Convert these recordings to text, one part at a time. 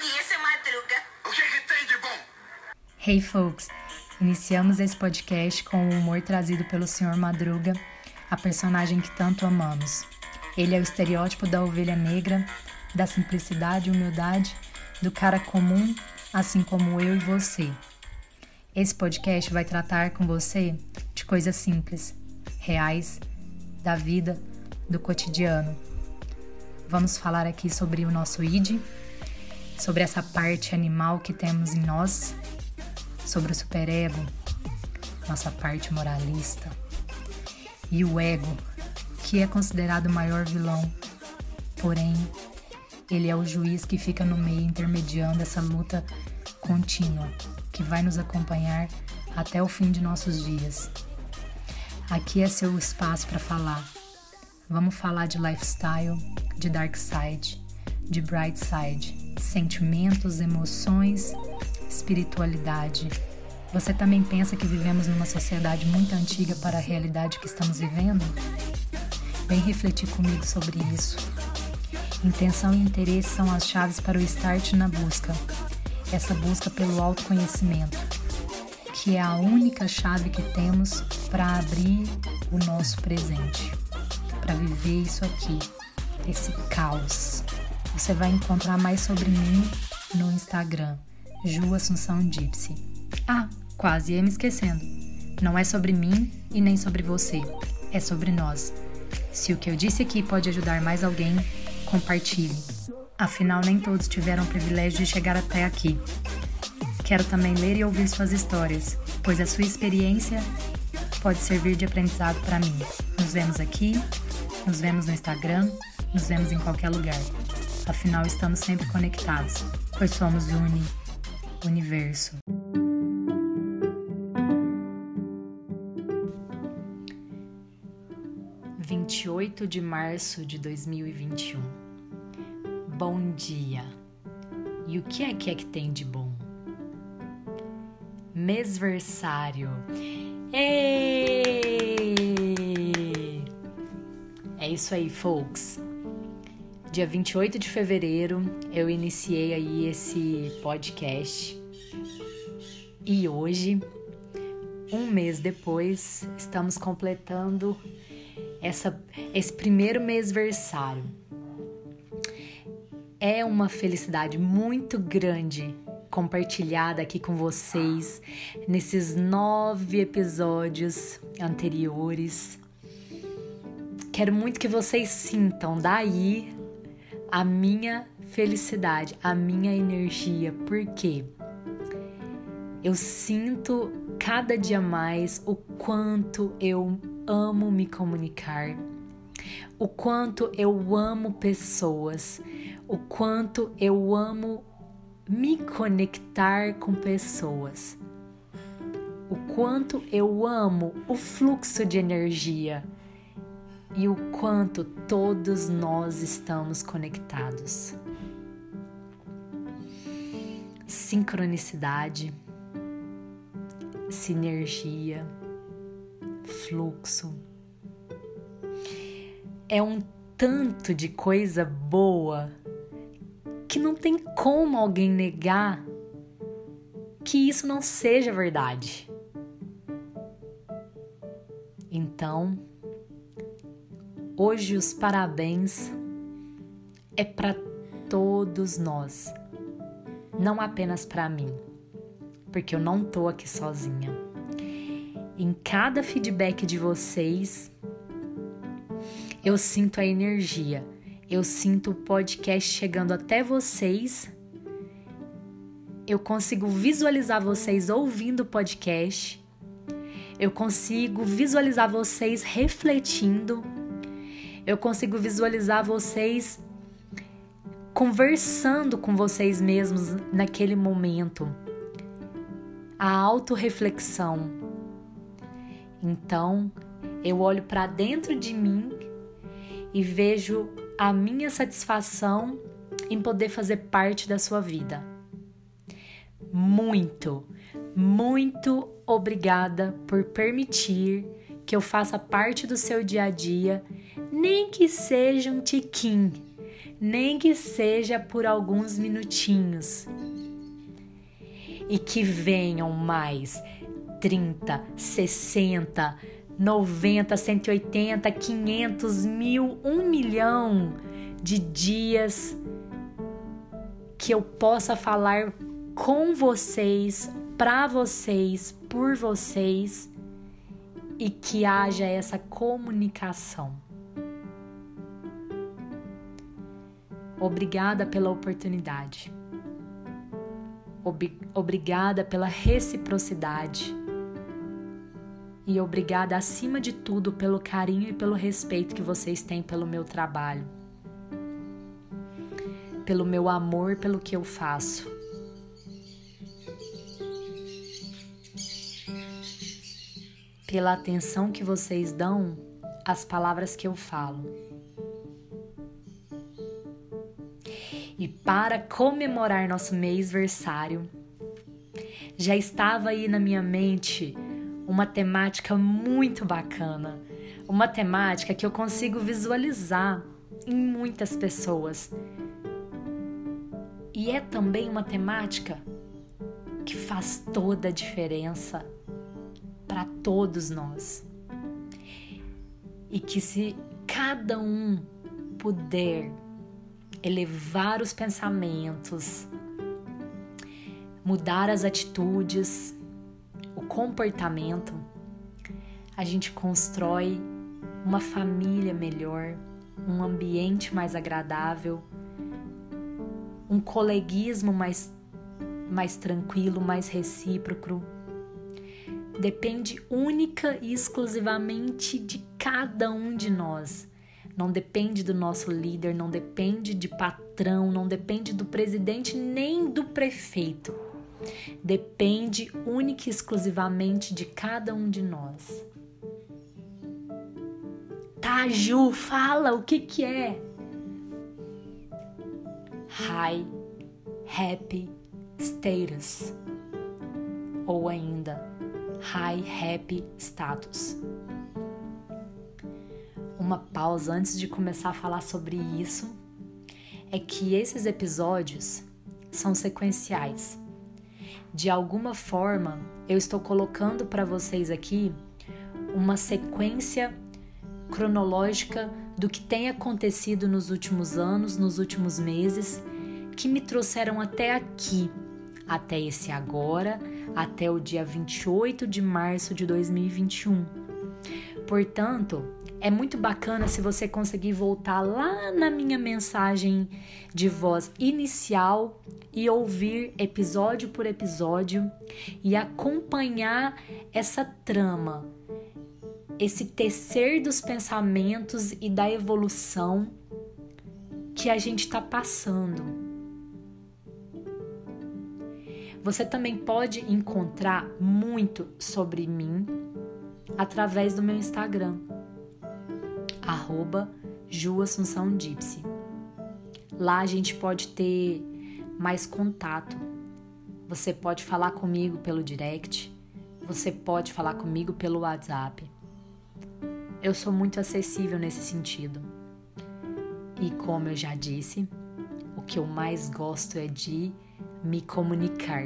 dia, seu Madruga. O que, que tem de bom? Hey folks, iniciamos esse podcast com o humor trazido pelo Sr. Madruga, a personagem que tanto amamos. Ele é o estereótipo da ovelha negra, da simplicidade e humildade, do cara comum, assim como eu e você. Esse podcast vai tratar com você de coisas simples, reais, da vida, do cotidiano. Vamos falar aqui sobre o nosso id, sobre essa parte animal que temos em nós, sobre o superego, nossa parte moralista, e o ego, que é considerado o maior vilão. Porém, ele é o juiz que fica no meio intermediando essa luta contínua, que vai nos acompanhar até o fim de nossos dias. Aqui é seu espaço para falar. Vamos falar de lifestyle, de dark side, de bright side, sentimentos, emoções, espiritualidade. Você também pensa que vivemos numa sociedade muito antiga para a realidade que estamos vivendo? Vem refletir comigo sobre isso. Intenção e interesse são as chaves para o start na busca. Essa busca pelo autoconhecimento, que é a única chave que temos para abrir o nosso presente, para viver isso aqui, esse caos. Você vai encontrar mais sobre mim no Instagram, Ju Assunção Gypsy. Ah, quase ia me esquecendo. Não é sobre mim e nem sobre você, é sobre nós. Se o que eu disse aqui pode ajudar mais alguém, compartilhe. Afinal, nem todos tiveram o privilégio de chegar até aqui. Quero também ler e ouvir suas histórias, pois a sua experiência pode servir de aprendizado para mim. Nos vemos aqui, nos vemos no Instagram, nos vemos em qualquer lugar. Afinal, estamos sempre conectados, pois somos uni, universo. Oito de março de dois mil e vinte e um. Bom dia. E o que é que é que tem de bom? Mêsversário. Ei! É isso aí, folks. Dia 28 de fevereiro eu iniciei aí esse podcast. E hoje, um mês depois, estamos completando essa, esse primeiro mêsversário. É uma felicidade muito grande compartilhada aqui com vocês nesses nove episódios anteriores. Quero muito que vocês sintam daí a minha felicidade, a minha energia, porque eu sinto cada dia mais o quanto eu amo me comunicar, o quanto eu amo pessoas, o quanto eu amo me conectar com pessoas. O quanto eu amo o fluxo de energia e o quanto todos nós estamos conectados. Sincronicidade, sinergia, fluxo. É um tanto de coisa boa que não tem como alguém negar que isso não seja verdade. Então, hoje os parabéns é para todos nós, não apenas para mim, porque eu não tô aqui sozinha. Em cada feedback de vocês, eu sinto a energia eu sinto o podcast chegando até vocês. Eu consigo visualizar vocês ouvindo o podcast. Eu consigo visualizar vocês refletindo. Eu consigo visualizar vocês conversando com vocês mesmos naquele momento. A autorreflexão. Então, eu olho para dentro de mim e vejo a minha satisfação em poder fazer parte da sua vida. Muito, muito obrigada por permitir que eu faça parte do seu dia a dia, nem que seja um tiquinho, nem que seja por alguns minutinhos. E que venham mais 30, 60, 90, 180, 500, mil, um milhão de dias que eu possa falar com vocês, para vocês, por vocês e que haja essa comunicação. Obrigada pela oportunidade. Ob obrigada pela reciprocidade. E obrigada, acima de tudo, pelo carinho e pelo respeito que vocês têm pelo meu trabalho, pelo meu amor pelo que eu faço. Pela atenção que vocês dão às palavras que eu falo. E para comemorar nosso mês versário, já estava aí na minha mente uma temática muito bacana, uma temática que eu consigo visualizar em muitas pessoas. E é também uma temática que faz toda a diferença para todos nós. E que se cada um puder elevar os pensamentos, mudar as atitudes, o comportamento, a gente constrói uma família melhor, um ambiente mais agradável, um coleguismo mais, mais tranquilo, mais recíproco. Depende única e exclusivamente de cada um de nós não depende do nosso líder, não depende de patrão, não depende do presidente nem do prefeito. Depende única e exclusivamente de cada um de nós. Tá, Ju, fala o que que é? High Happy Status ou ainda High Happy Status uma pausa antes de começar a falar sobre isso é que esses episódios são sequenciais. De alguma forma, eu estou colocando para vocês aqui uma sequência cronológica do que tem acontecido nos últimos anos, nos últimos meses, que me trouxeram até aqui, até esse agora, até o dia 28 de março de 2021. Portanto, é muito bacana se você conseguir voltar lá na minha mensagem de voz inicial e ouvir episódio por episódio e acompanhar essa trama, esse tecer dos pensamentos e da evolução que a gente está passando. Você também pode encontrar muito sobre mim através do meu Instagram arroba Ju. Lá a gente pode ter mais contato. Você pode falar comigo pelo direct, você pode falar comigo pelo WhatsApp. Eu sou muito acessível nesse sentido. E como eu já disse, o que eu mais gosto é de me comunicar.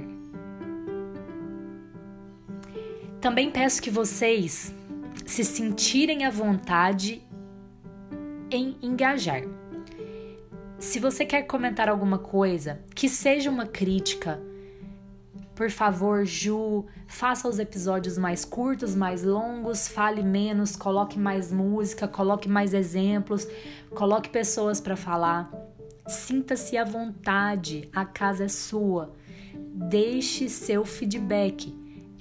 Também peço que vocês se sentirem à vontade em engajar. Se você quer comentar alguma coisa, que seja uma crítica, por favor, Ju, faça os episódios mais curtos, mais longos, fale menos, coloque mais música, coloque mais exemplos, coloque pessoas para falar. Sinta-se à vontade, a casa é sua. Deixe seu feedback.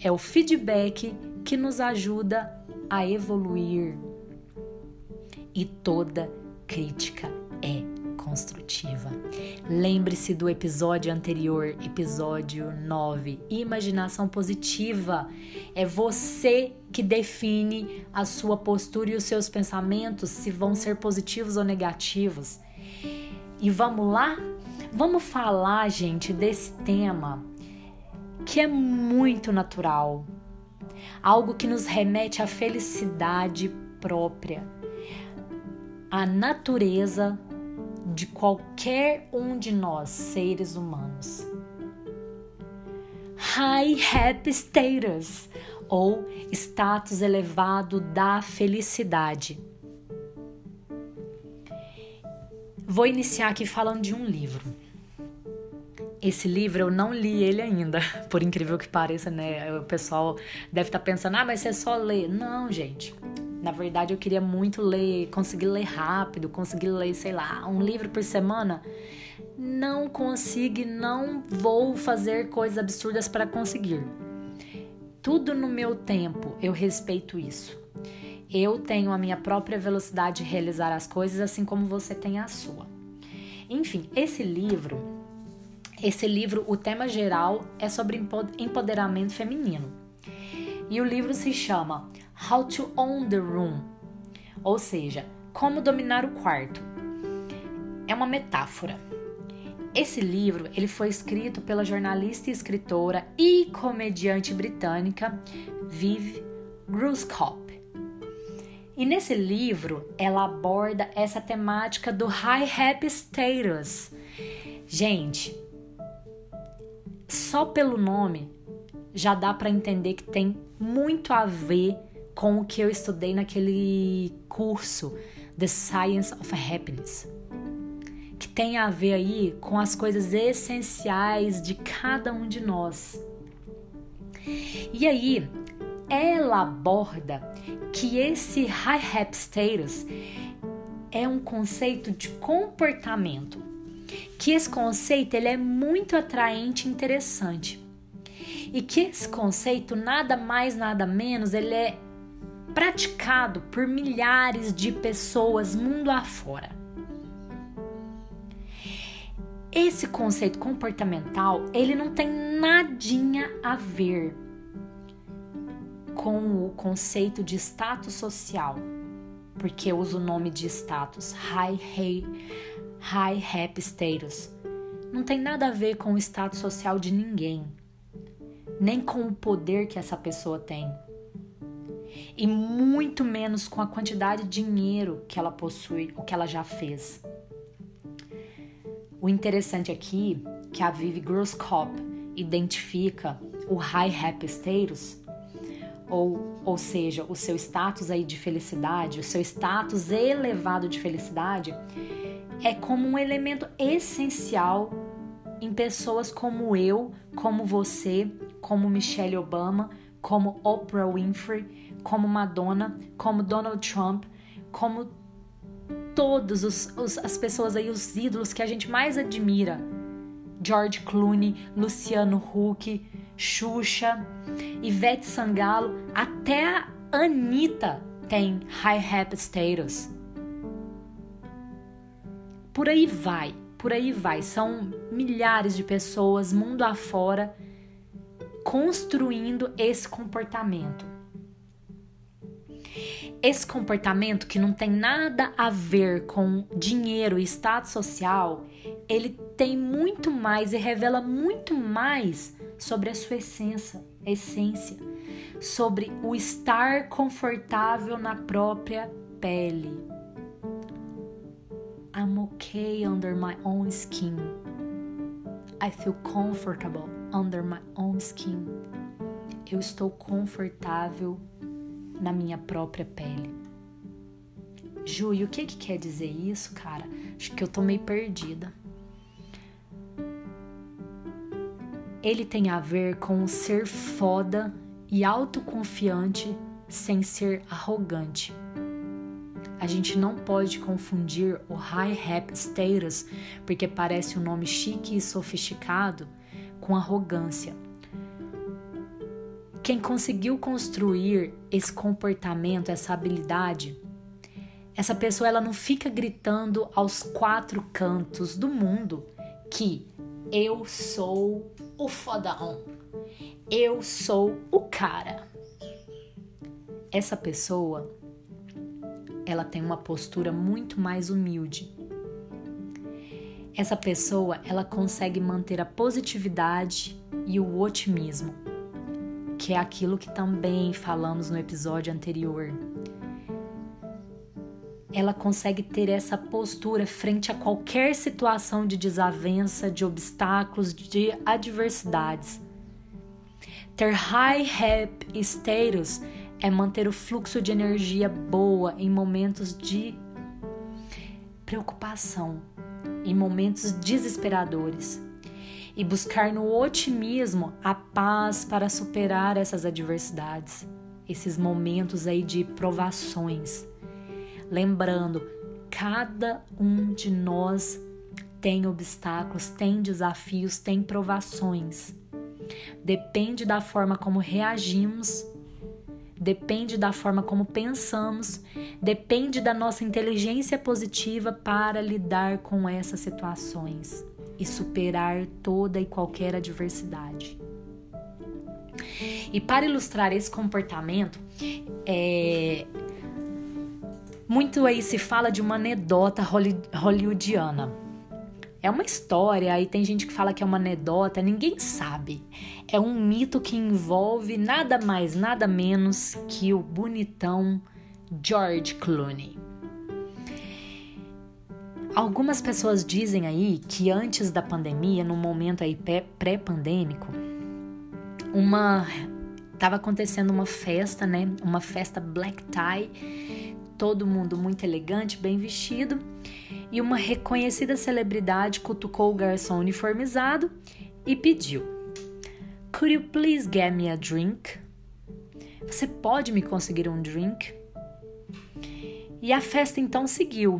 É o feedback que nos ajuda a evoluir e toda crítica é construtiva. Lembre-se do episódio anterior, episódio 9, imaginação positiva. É você que define a sua postura e os seus pensamentos se vão ser positivos ou negativos. E vamos lá? Vamos falar, gente, desse tema que é muito natural. Algo que nos remete à felicidade própria a natureza de qualquer um de nós, seres humanos. High Happy Status ou status elevado da felicidade. Vou iniciar aqui falando de um livro. Esse livro eu não li ele ainda, por incrível que pareça, né? O pessoal deve estar tá pensando, ah, mas você só lê. Não, gente. Na verdade, eu queria muito ler, conseguir ler rápido, conseguir ler, sei lá, um livro por semana. Não consigo, não vou fazer coisas absurdas para conseguir. Tudo no meu tempo, eu respeito isso. Eu tenho a minha própria velocidade de realizar as coisas, assim como você tem a sua. Enfim, esse livro esse livro, o tema geral é sobre empoderamento feminino. E o livro se chama How to Own the Room, ou seja, como dominar o quarto. É uma metáfora. Esse livro ele foi escrito pela jornalista e escritora e comediante britânica Viv Gruskop. E nesse livro ela aborda essa temática do high happy status. Gente, só pelo nome já dá para entender que tem muito a ver com o que eu estudei naquele curso The Science of Happiness. Que tem a ver aí com as coisas essenciais de cada um de nós. E aí, ela aborda que esse high happy status é um conceito de comportamento que esse conceito ele é muito atraente e interessante. E que esse conceito nada mais nada menos ele é praticado por milhares de pessoas mundo afora. Esse conceito comportamental, ele não tem nadinha a ver com o conceito de status social, porque eu uso o nome de status, high, high high happy status. Não tem nada a ver com o status social de ninguém, nem com o poder que essa pessoa tem. E muito menos com a quantidade de dinheiro que ela possui ou que ela já fez. O interessante aqui é que a Vivi Groskop identifica o high happy status, ou, ou seja, o seu status aí de felicidade, o seu status elevado de felicidade, é como um elemento essencial em pessoas como eu, como você, como Michelle Obama, como Oprah Winfrey, como Madonna, como Donald Trump, como todas as pessoas aí, os ídolos que a gente mais admira. George Clooney, Luciano Huck, Xuxa, Ivete Sangalo, até a Anitta tem high happy status. Por aí vai, por aí vai. São milhares de pessoas mundo afora construindo esse comportamento. Esse comportamento que não tem nada a ver com dinheiro e status social, ele tem muito mais e revela muito mais sobre a sua essência, essência, sobre o estar confortável na própria pele. I'm okay under my own skin. I feel comfortable under my own skin. Eu estou confortável na minha própria pele. Ju, e o que, que quer dizer isso, cara? Acho que eu tô meio perdida. Ele tem a ver com ser foda e autoconfiante sem ser arrogante. A gente não pode confundir o high happy status, porque parece um nome chique e sofisticado, com arrogância. Quem conseguiu construir esse comportamento, essa habilidade, essa pessoa ela não fica gritando aos quatro cantos do mundo que eu sou o fodão, eu sou o cara. Essa pessoa ela tem uma postura muito mais humilde. Essa pessoa, ela consegue manter a positividade e o otimismo, que é aquilo que também falamos no episódio anterior. ela consegue ter essa postura frente a qualquer situação de desavença, de obstáculos, de adversidades. Ter high happy status é manter o fluxo de energia boa em momentos de preocupação, em momentos desesperadores e buscar no otimismo a paz para superar essas adversidades, esses momentos aí de provações. Lembrando, cada um de nós tem obstáculos, tem desafios, tem provações. Depende da forma como reagimos, depende da forma como pensamos, depende da nossa inteligência positiva para lidar com essas situações e superar toda e qualquer adversidade. E para ilustrar esse comportamento, é, muito aí se fala de uma anedota hollywoodiana. É uma história, aí tem gente que fala que é uma anedota, ninguém sabe. É um mito que envolve nada mais, nada menos que o bonitão George Clooney. Algumas pessoas dizem aí que antes da pandemia, no momento aí pré-pandêmico, uma estava acontecendo uma festa, né? Uma festa black tie, todo mundo muito elegante, bem vestido, e uma reconhecida celebridade cutucou o garçom uniformizado e pediu: Could you please get me a drink? Você pode me conseguir um drink? E a festa então seguiu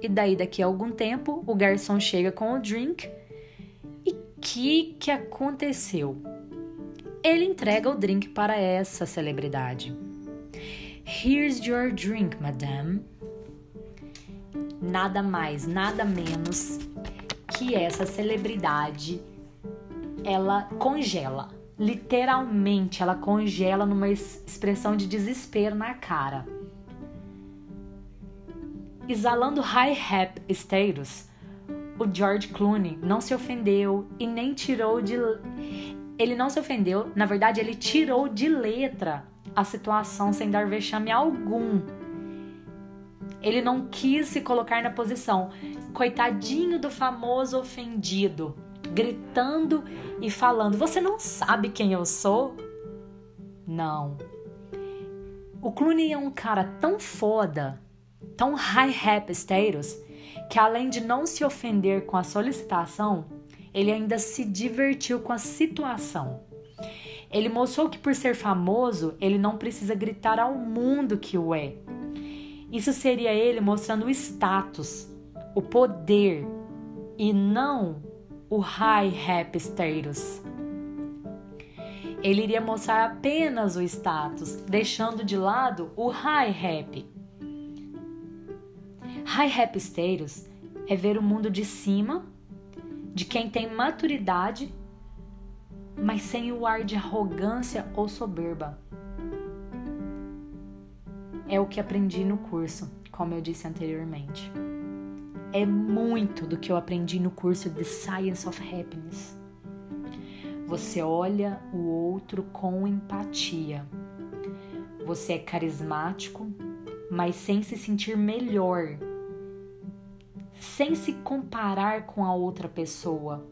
e daí, daqui a algum tempo, o garçom chega com o drink. E que que aconteceu? Ele entrega o drink para essa celebridade. Here's your drink, madame. Nada mais, nada menos que essa celebridade ela congela. Literalmente, ela congela numa expressão de desespero na cara exalando high rap status, o George Clooney não se ofendeu e nem tirou de. Ele não se ofendeu, na verdade, ele tirou de letra a situação sem dar vexame algum. Ele não quis se colocar na posição, coitadinho do famoso ofendido, gritando e falando: Você não sabe quem eu sou? Não. O Clooney é um cara tão foda tão high rap status que além de não se ofender com a solicitação, ele ainda se divertiu com a situação. Ele mostrou que por ser famoso, ele não precisa gritar ao mundo que o é. Isso seria ele mostrando o status, o poder e não o high rap status. Ele iria mostrar apenas o status, deixando de lado o high rap, High Happy é ver o mundo de cima, de quem tem maturidade, mas sem o ar de arrogância ou soberba. É o que aprendi no curso, como eu disse anteriormente. É muito do que eu aprendi no curso The Science of Happiness. Você olha o outro com empatia. Você é carismático, mas sem se sentir melhor sem se comparar com a outra pessoa.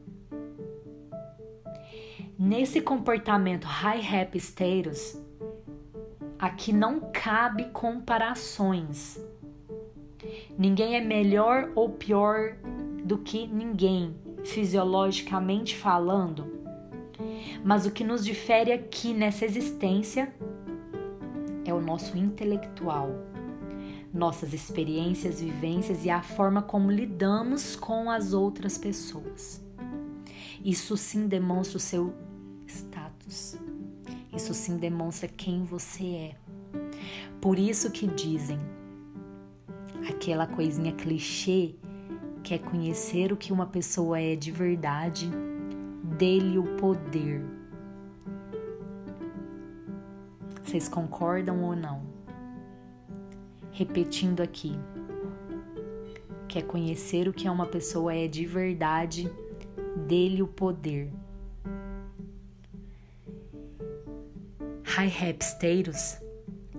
Nesse comportamento high happy status, aqui não cabe comparações. Ninguém é melhor ou pior do que ninguém, fisiologicamente falando. Mas o que nos difere aqui nessa existência é o nosso intelectual nossas experiências, vivências e a forma como lidamos com as outras pessoas. Isso sim demonstra o seu status. Isso sim demonstra quem você é. Por isso que dizem aquela coisinha clichê que é conhecer o que uma pessoa é de verdade, dele o poder. Vocês concordam ou não? Repetindo aqui. Quer conhecer o que é uma pessoa é de verdade, dele o poder. High Rap Status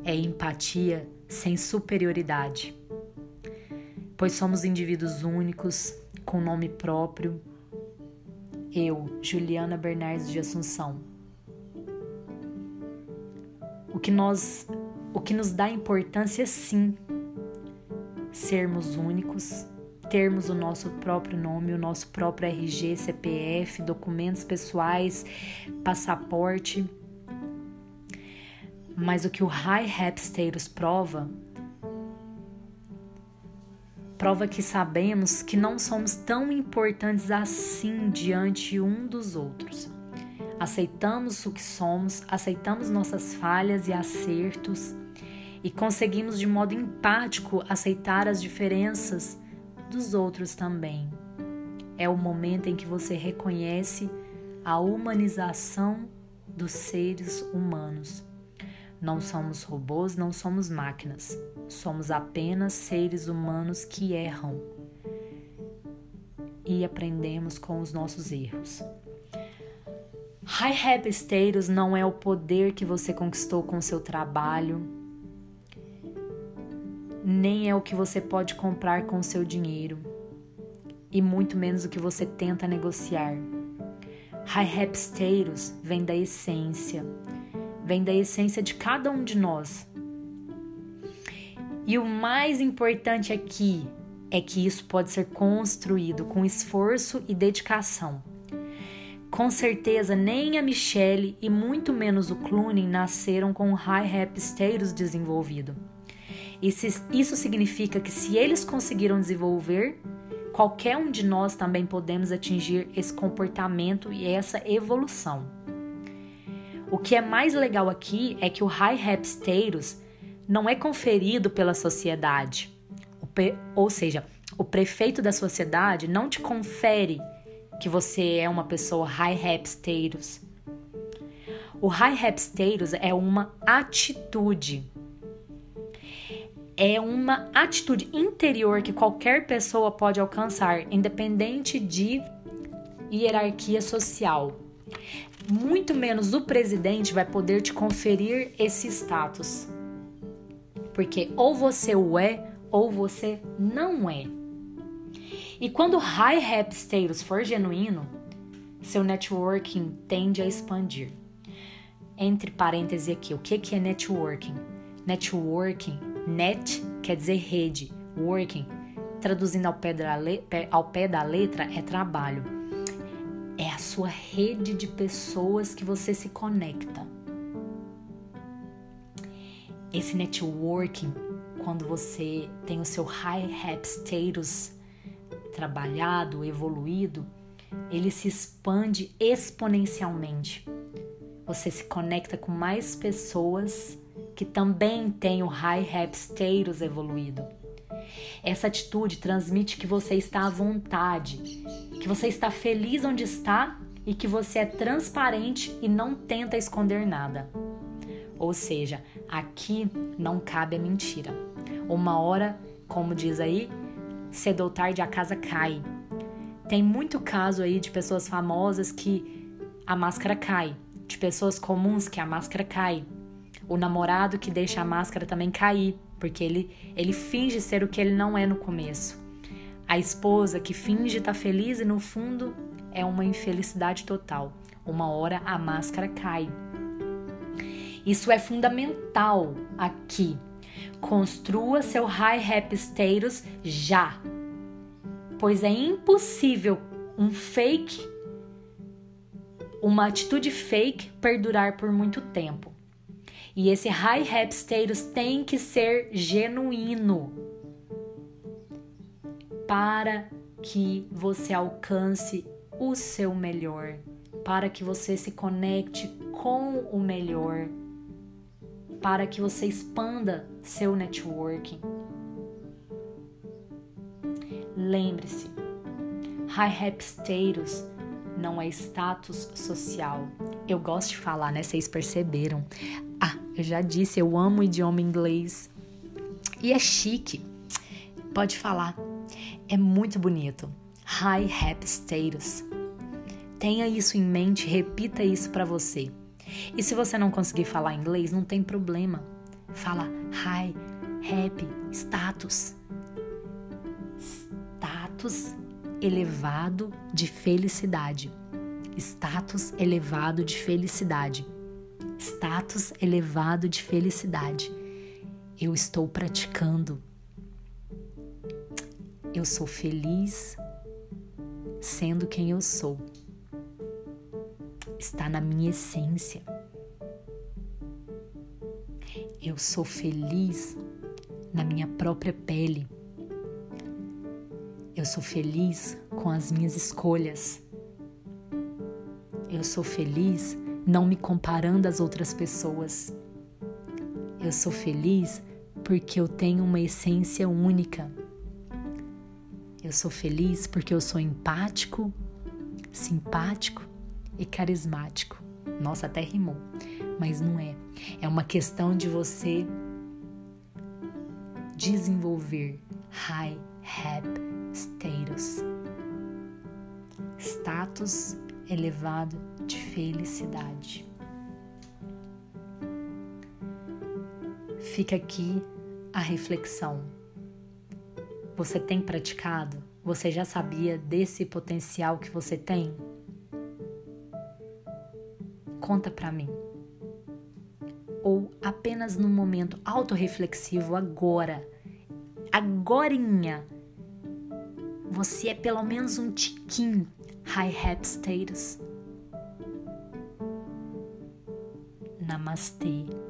é empatia sem superioridade. pois somos indivíduos únicos, com nome próprio. Eu, Juliana Bernardes de Assunção. O que nós o que nos dá importância sim sermos únicos, termos o nosso próprio nome, o nosso próprio RG, CPF, documentos pessoais, passaporte. Mas o que o High Rap Status prova prova que sabemos que não somos tão importantes assim diante um dos outros. Aceitamos o que somos, aceitamos nossas falhas e acertos e conseguimos de modo empático aceitar as diferenças dos outros também. É o momento em que você reconhece a humanização dos seres humanos. Não somos robôs, não somos máquinas. Somos apenas seres humanos que erram e aprendemos com os nossos erros. High Happy Status não é o poder que você conquistou com seu trabalho, nem é o que você pode comprar com seu dinheiro, e muito menos o que você tenta negociar. High Status vem da essência, vem da essência de cada um de nós. E o mais importante aqui é que isso pode ser construído com esforço e dedicação. Com certeza, nem a Michelle e muito menos o Clooney nasceram com o status desenvolvido. Isso, significa que se eles conseguiram desenvolver, qualquer um de nós também podemos atingir esse comportamento e essa evolução. O que é mais legal aqui é que o high rap status não é conferido pela sociedade. Ou seja, o prefeito da sociedade não te confere que você é uma pessoa high rap status. O high rap status é uma atitude. É uma atitude interior que qualquer pessoa pode alcançar, independente de hierarquia social. Muito menos o presidente vai poder te conferir esse status. Porque ou você o é ou você não é. E quando high rap status for genuíno, seu networking tende a expandir. Entre parênteses aqui, o que é networking? Networking, net quer dizer rede, working, traduzindo ao pé, da ao pé da letra, é trabalho. É a sua rede de pessoas que você se conecta. Esse networking, quando você tem o seu high rap status trabalhado, evoluído, ele se expande exponencialmente. Você se conecta com mais pessoas que também têm o high rap status evoluído. Essa atitude transmite que você está à vontade, que você está feliz onde está e que você é transparente e não tenta esconder nada. Ou seja, aqui não cabe a mentira. Uma hora, como diz aí, cedo ou tarde a casa cai. Tem muito caso aí de pessoas famosas que a máscara cai, de pessoas comuns que a máscara cai. O namorado que deixa a máscara também cair, porque ele, ele finge ser o que ele não é no começo. A esposa que finge estar tá feliz e no fundo é uma infelicidade total. Uma hora a máscara cai. Isso é fundamental aqui Construa seu high rap status já, pois é impossível um fake, uma atitude fake perdurar por muito tempo. E esse high rap status tem que ser genuíno para que você alcance o seu melhor, para que você se conecte com o melhor para que você expanda seu networking. Lembre-se, high rap status não é status social. Eu gosto de falar, né? Vocês perceberam. Eu já disse, eu amo o idioma inglês. E é chique. Pode falar. É muito bonito. High rap status. Tenha isso em mente, repita isso para você. E se você não conseguir falar inglês, não tem problema. Fala hi, happy, status. status elevado de felicidade. Status elevado de felicidade. Status elevado de felicidade. Eu estou praticando. Eu sou feliz sendo quem eu sou. Está na minha essência. Eu sou feliz na minha própria pele. Eu sou feliz com as minhas escolhas. Eu sou feliz não me comparando às outras pessoas. Eu sou feliz porque eu tenho uma essência única. Eu sou feliz porque eu sou empático, simpático e carismático. Nossa, até rimou, mas não é. É uma questão de você desenvolver high happy status status elevado de felicidade. Fica aqui a reflexão. Você tem praticado? Você já sabia desse potencial que você tem? Conta para mim. Ou apenas num momento autorreflexivo agora, agorinha, você é pelo menos um tiquinho high hat status. Namastê.